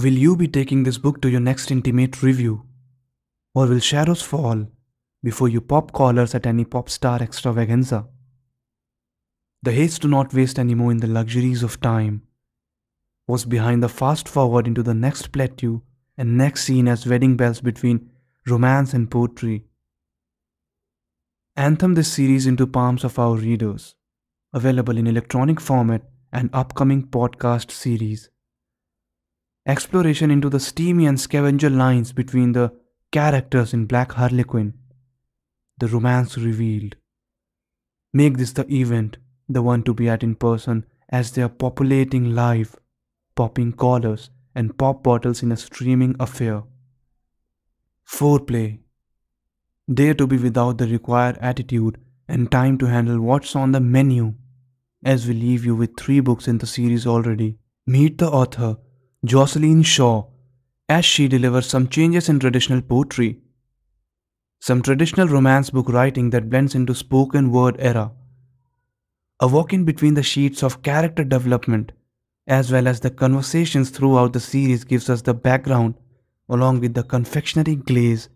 Will you be taking this book to your next intimate review? Or will shadows fall before you pop collars at any pop star extravaganza? The haste to not waste any more in the luxuries of time was behind the fast forward into the next plateau and next scene as wedding bells between romance and poetry. Anthem this series into palms of our readers, available in electronic format and upcoming podcast series. Exploration into the steamy and scavenger lines between the characters in Black Harlequin. The romance revealed. Make this the event, the one to be at in person, as they are populating live popping collars, and pop bottles in a streaming affair. Foreplay. Dare to be without the required attitude and time to handle what's on the menu. As we leave you with three books in the series already, meet the author, Jocelyn Shaw, as she delivers some changes in traditional poetry. Some traditional romance book writing that blends into spoken word era. A walk in between the sheets of character development as well as the conversations throughout the series gives us the background along with the confectionery glaze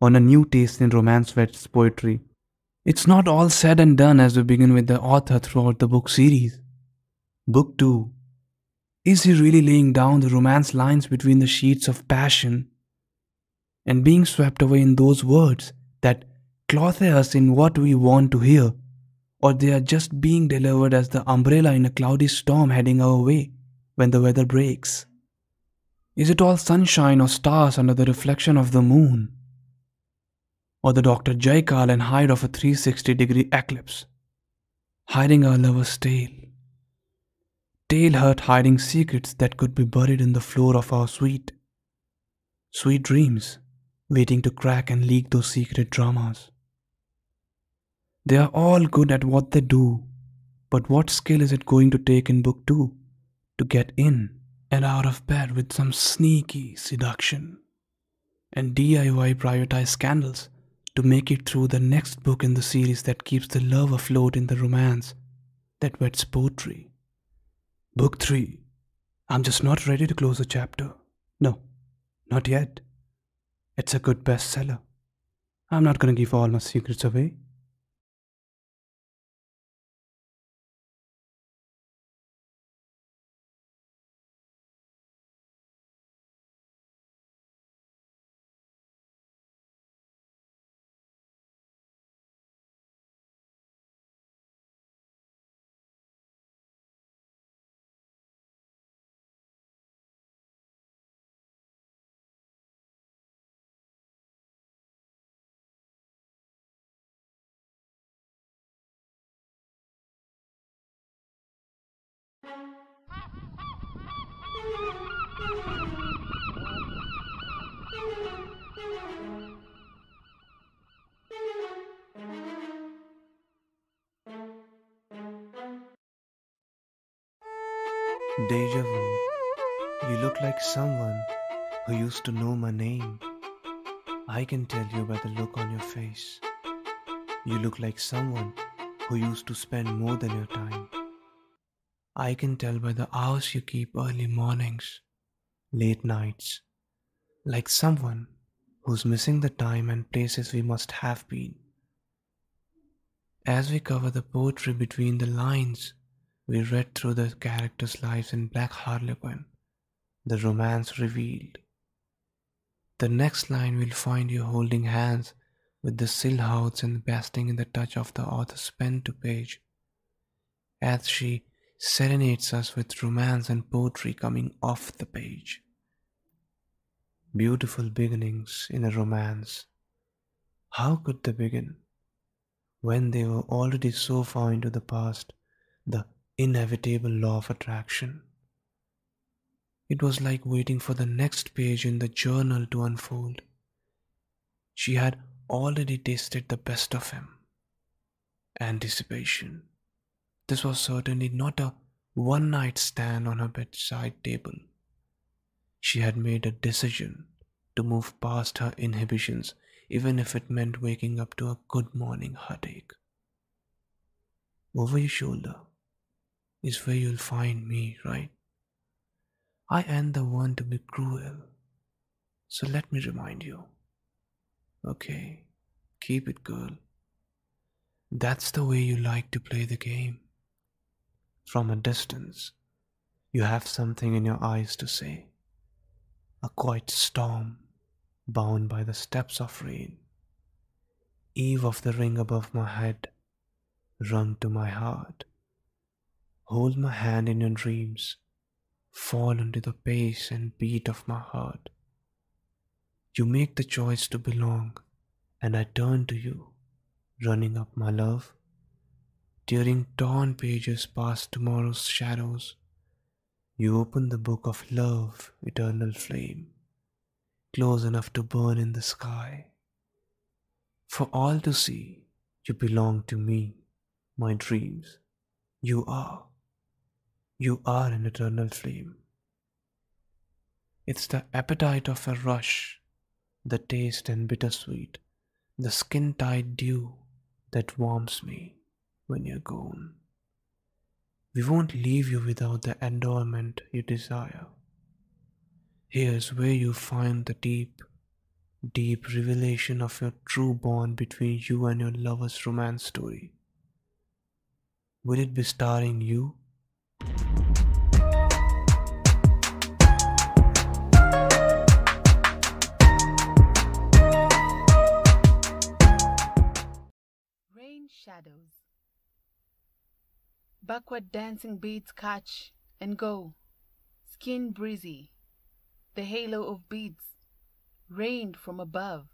on a new taste in romance West's poetry. It's not all said and done as we begin with the author throughout the book series. Book 2 Is he really laying down the romance lines between the sheets of passion and being swept away in those words that clothe us in what we want to hear or they are just being delivered as the umbrella in a cloudy storm heading our way when the weather breaks? Is it all sunshine or stars under the reflection of the moon? Or the Dr. Jekyll and Hyde of a 360 degree eclipse, hiding our lover's tale? Tale hurt hiding secrets that could be buried in the floor of our suite. Sweet dreams, waiting to crack and leak those secret dramas. They are all good at what they do, but what skill is it going to take in book 2 to get in and out of bed with some sneaky seduction and DIY privatized scandals to make it through the next book in the series that keeps the love afloat in the romance that wets poetry? Book 3. I'm just not ready to close a chapter. No, not yet. It's a good bestseller. I'm not to give all my secrets away. Deja vu. You look like someone who used to know my name. I can tell you by the look on your face. You look like someone who used to spend more than your time. I can tell by the hours you keep early mornings, late nights, like someone who's missing the time and places we must have been. As we cover the poetry between the lines, we read through the characters' lives in Black Harlequin, the romance revealed. The next line will find you holding hands with the Silhouettes and basking in the touch of the author's pen to page, as she serenades us with romance and poetry coming off the page. Beautiful beginnings in a romance. How could they begin? When they were already so far into the past, the inevitable law of attraction. It was like waiting for the next page in the journal to unfold. She had already tasted the best of him. Anticipation. This was certainly not a one night stand on her bedside table. She had made a decision to move past her inhibitions, even if it meant waking up to a good morning heartache. Over your shoulder is where you'll find me, right? I am the one to be cruel. So let me remind you. Okay, keep it girl. That's the way you like to play the game. From a distance, you have something in your eyes to say. A quiet storm, bound by the steps of rain. Eve of the ring above my head, rung to my heart. Hold my hand in your dreams, fall into the pace and beat of my heart. You make the choice to belong, and I turn to you, running up my love, tearing torn pages past tomorrow's shadows. You open the book of love, eternal flame, close enough to burn in the sky. For all to see, you belong to me, my dreams. You are. You are an eternal flame. It's the appetite of a rush, the taste and bittersweet, the skin tight dew that warms me when you're gone. We won't leave you without the endowment you desire. Here's where you find the deep, deep revelation of your true bond between you and your lover's romance story. Will it be starring you? Rain shadows. Backward dancing beads catch and go, skin breezy. The halo of beads rained from above.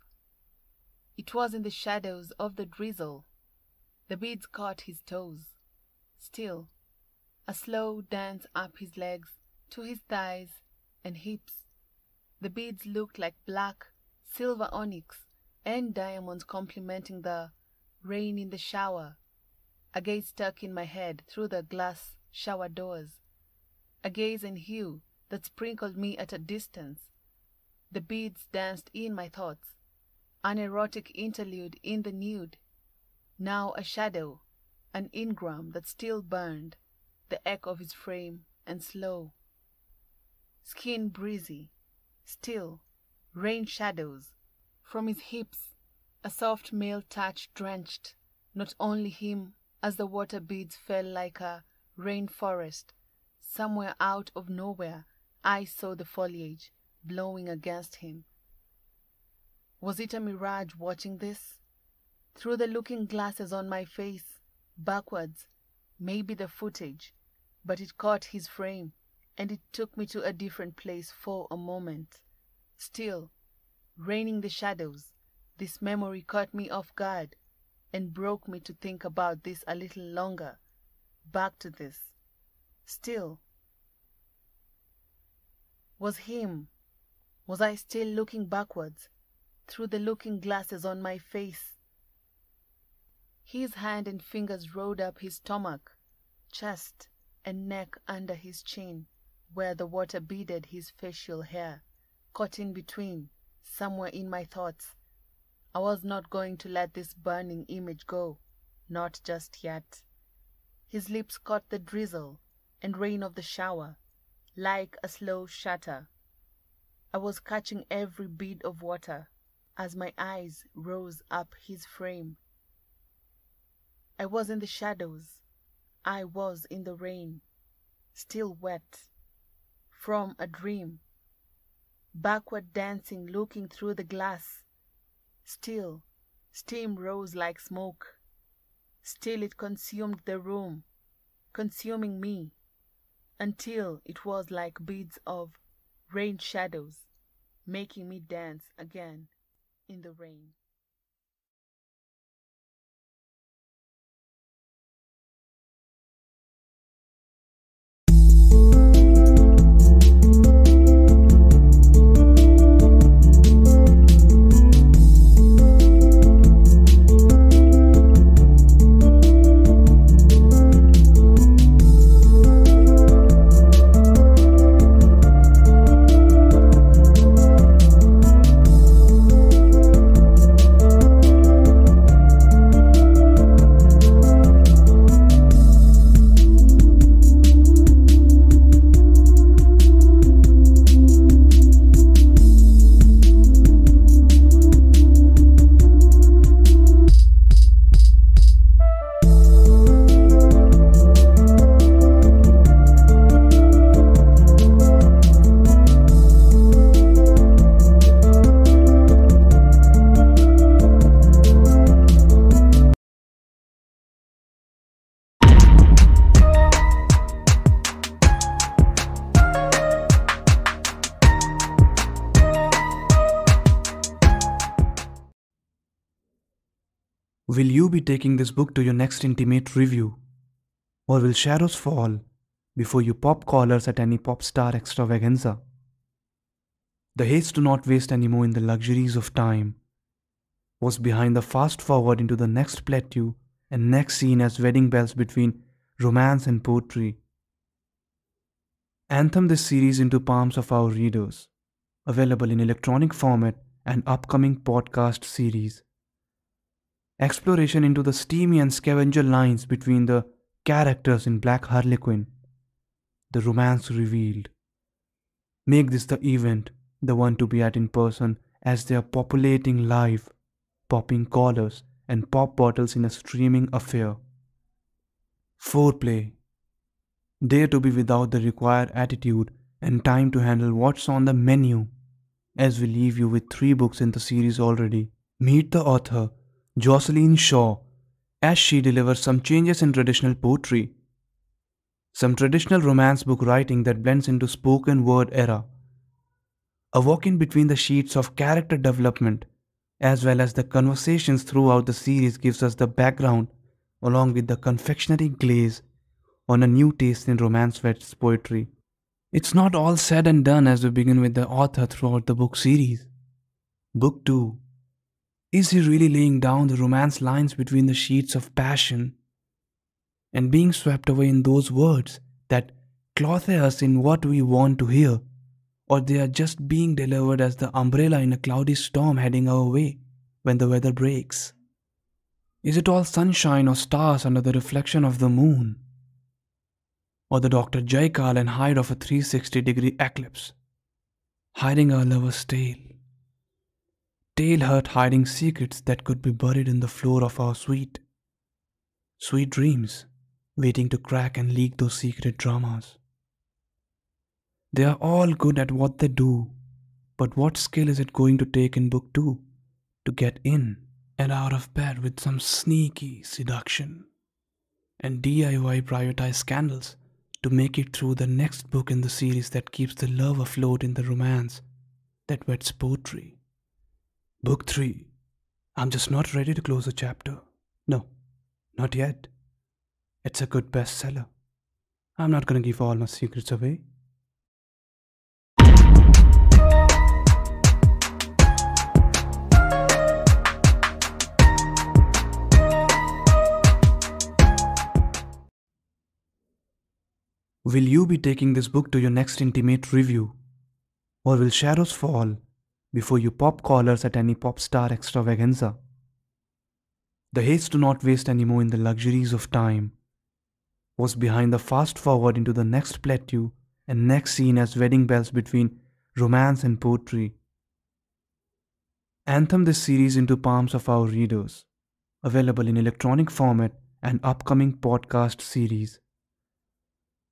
It was in the shadows of the drizzle. The beads caught his toes. Still, a slow dance up his legs to his thighs and hips. The beads looked like black, silver onyx and diamonds complementing the rain in the shower. A gaze stuck in my head through the glass shower doors. A gaze and hue that sprinkled me at a distance. The beads danced in my thoughts, an erotic interlude in the nude. Now a shadow, an engram that still burned, the echo of his frame, and slow. Skin breezy, still, rain shadows. From his hips, a soft male touch drenched not only him as the water beads fell like a rain forest. Somewhere out of nowhere, I saw the foliage blowing against him. Was it a mirage watching this? Through the looking glasses on my face, backwards, maybe the footage, but it caught his frame and it took me to a different place for a moment. Still, raining the shadows, this memory caught me off guard and broke me to think about this a little longer. Back to this. Still, was him. Was I still looking backwards through the looking glasses on my face? His hand and fingers rode up his stomach, chest, and neck under his chin, where the water beaded his facial hair, caught in between, somewhere in my thoughts. I was not going to let this burning image go, not just yet. His lips caught the drizzle and rain of the shower, like a slow shutter. I was catching every bead of water as my eyes rose up his frame. I was in the shadows. I was in the rain, still wet, from a dream. Backward dancing, looking through the glass. Still, steam rose like smoke. Still, it consumed the room, consuming me until it was like beads of rain shadows making me dance again in the rain. Will you be taking this book to your next intimate review? Or will shadows fall before you pop collars at any pop star extravaganza? The haste to not waste any more in the luxuries of time was behind the fast forward into the next plateau and next scene as wedding bells between romance and poetry. Anthem this series into palms of our readers, available in electronic format and upcoming podcast series exploration into the steamy and scavenger lines between the characters in Black Harlequin, the romance revealed. Make this the event, the one to be at in person, as they are populating live, popping collars and pop bottles in a streaming affair. Foreplay. Dare to be without the required attitude and time to handle what's on the menu. As we leave you with three books in the series already, meet the author Jocelyn Shaw as she delivers some changes in traditional poetry, some traditional romance book writing that blends into spoken word era, a walk in between the sheets of character development as well as the conversations throughout the series gives us the background along with the confectionery glaze on a new taste in romance wets poetry. It's not all said and done as we begin with the author throughout the book series. Book 2 is he really laying down the romance lines between the sheets of passion and being swept away in those words that clothe us in what we want to hear, or they are just being delivered as the umbrella in a cloudy storm heading our way when the weather breaks? Is it all sunshine or stars under the reflection of the moon? Or the Dr. Jekyll and Hyde of a 360 degree eclipse, hiding our lover's tale? Tale hurt hiding secrets that could be buried in the floor of our suite. Sweet dreams, waiting to crack and leak those secret dramas. They are all good at what they do, but what skill is it going to take in book two to get in and out of bed with some sneaky seduction and DIY privatized scandals to make it through the next book in the series that keeps the love afloat in the romance that wets poetry? Book 3. I'm just not ready to close a chapter. No, not yet. It's a good bestseller. I'm not gonna give all my secrets away. Will you be taking this book to your next intimate review? Or will shadows fall before you pop collars at any pop star extravaganza. The haste to not waste any more in the luxuries of time was behind the fast forward into the next plateau and next scene as wedding bells between romance and poetry. Anthem this series into palms of our readers, available in electronic format and upcoming podcast series.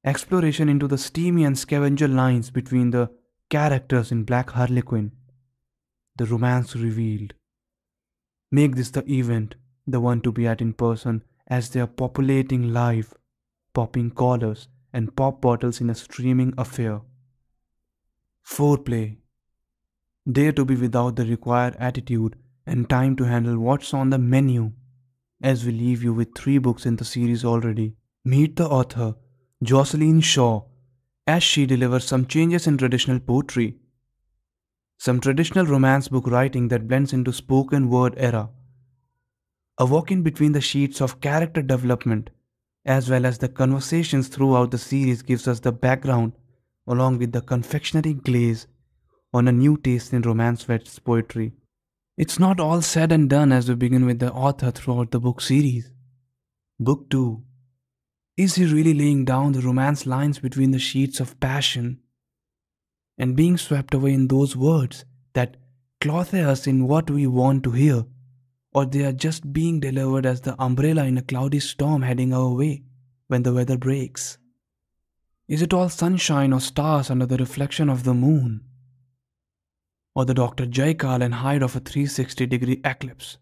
Exploration into the steamy and scavenger lines between the characters in Black Harlequin the romance revealed. Make this the event, the one to be at in person, as they are populating live, popping collars and pop bottles in a streaming affair. Foreplay. Dare to be without the required attitude and time to handle what's on the menu. As we leave you with three books in the series already, meet the author, Jocelyn Shaw, as she delivers some changes in traditional poetry some traditional romance book writing that blends into spoken word era. A walk in between the sheets of character development as well as the conversations throughout the series gives us the background along with the confectionery glaze on a new taste in romance wets poetry. It's not all said and done as we begin with the author throughout the book series. Book 2 Is he really laying down the romance lines between the sheets of passion and being swept away in those words that clothe us in what we want to hear, or they are just being delivered as the umbrella in a cloudy storm heading our way when the weather breaks? Is it all sunshine or stars under the reflection of the moon? Or the Dr. Jekyll and Hyde of a 360 degree eclipse,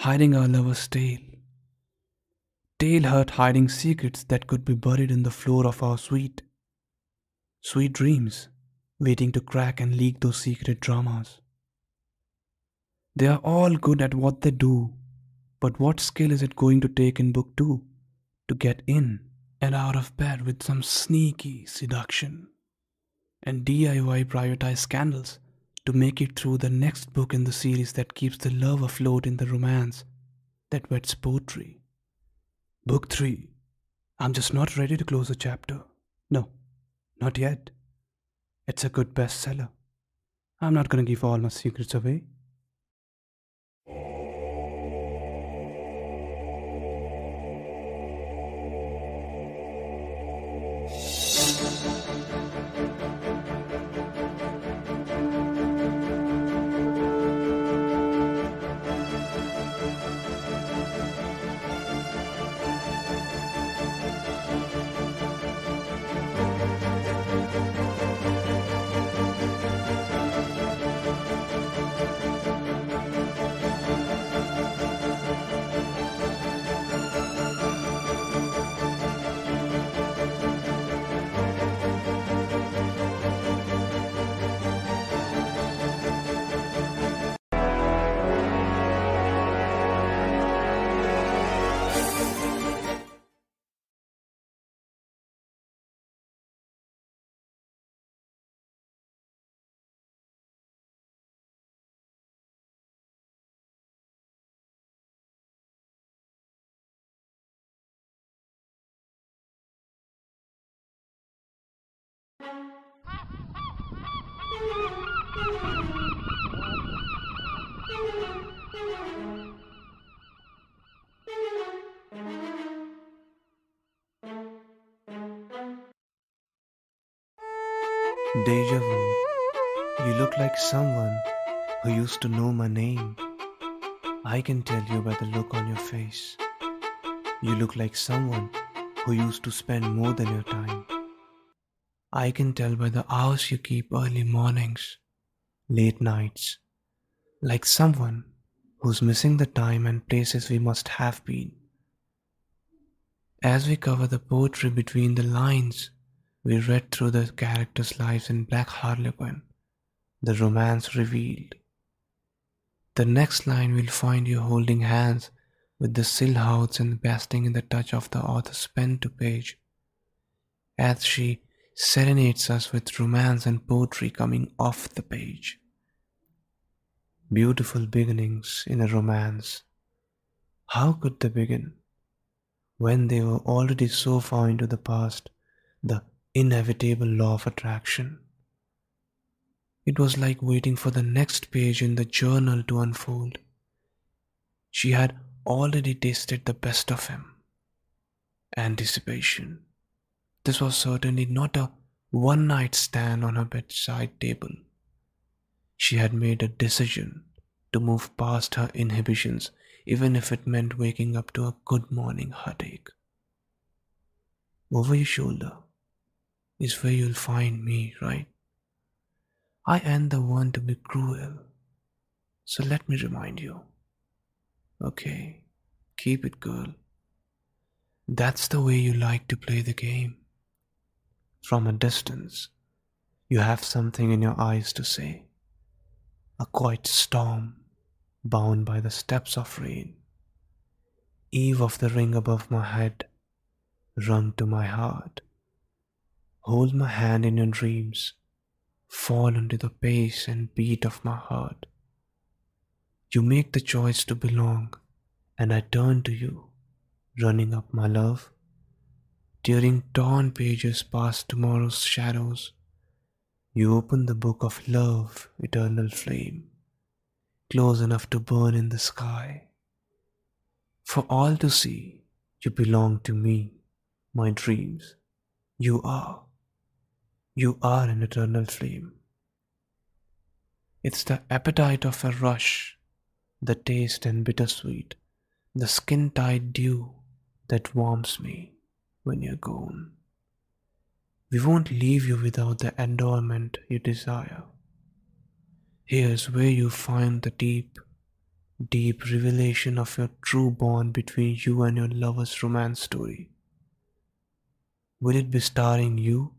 hiding our lover's tale? Tale hurt hiding secrets that could be buried in the floor of our suite. Sweet dreams waiting to crack and leak those secret dramas. They are all good at what they do, But what skill is it going to take in book two to get in and out of bed with some sneaky seduction and DIY privatized scandals to make it through the next book in the series that keeps the love afloat in the romance that wets poetry? Book three. I'm just not ready to close a chapter. No, not yet. It's a good bestseller. I'm not gonna give all my secrets away. Deja vu. You look like someone who used to know my name. I can tell you by the look on your face. You look like someone who used to spend more than your time. I can tell by the hours you keep early mornings, late nights, like someone who's missing the time and places we must have been. As we cover the poetry between the lines, we read through the characters' lives in Black Harlequin, the romance revealed. The next line will find you holding hands with the Silhouettes and basking in the touch of the author's pen to page, as she serenades us with romance and poetry coming off the page. Beautiful beginnings in a romance. How could they begin? When they were already so far into the past, the inevitable law of attraction. It was like waiting for the next page in the journal to unfold. She had already tasted the best of him. Anticipation. This was certainly not a one night stand on her bedside table. She had made a decision to move past her inhibitions, even if it meant waking up to a good morning heartache. Over your shoulder, is where you'll find me, right? I am the one to be cruel. So let me remind you. Okay, keep it, girl. That's the way you like to play the game. From a distance, you have something in your eyes to say. A quiet storm, bound by the steps of rain. Eve of the ring above my head, run to my heart. Hold my hand in your dreams. Fall into the pace and beat of my heart. You make the choice to belong, and I turn to you, running up my love. During torn pages past tomorrow's shadows, you open the book of love, eternal flame, close enough to burn in the sky. For all to see, you belong to me, my dreams. You are. You are an eternal flame. It's the appetite of a rush, the taste and bittersweet, the skin tight dew that warms me when you're gone. We won't leave you without the adornment you desire. Here's where you find the deep, deep revelation of your true bond between you and your lover's romance story. Will it be starring you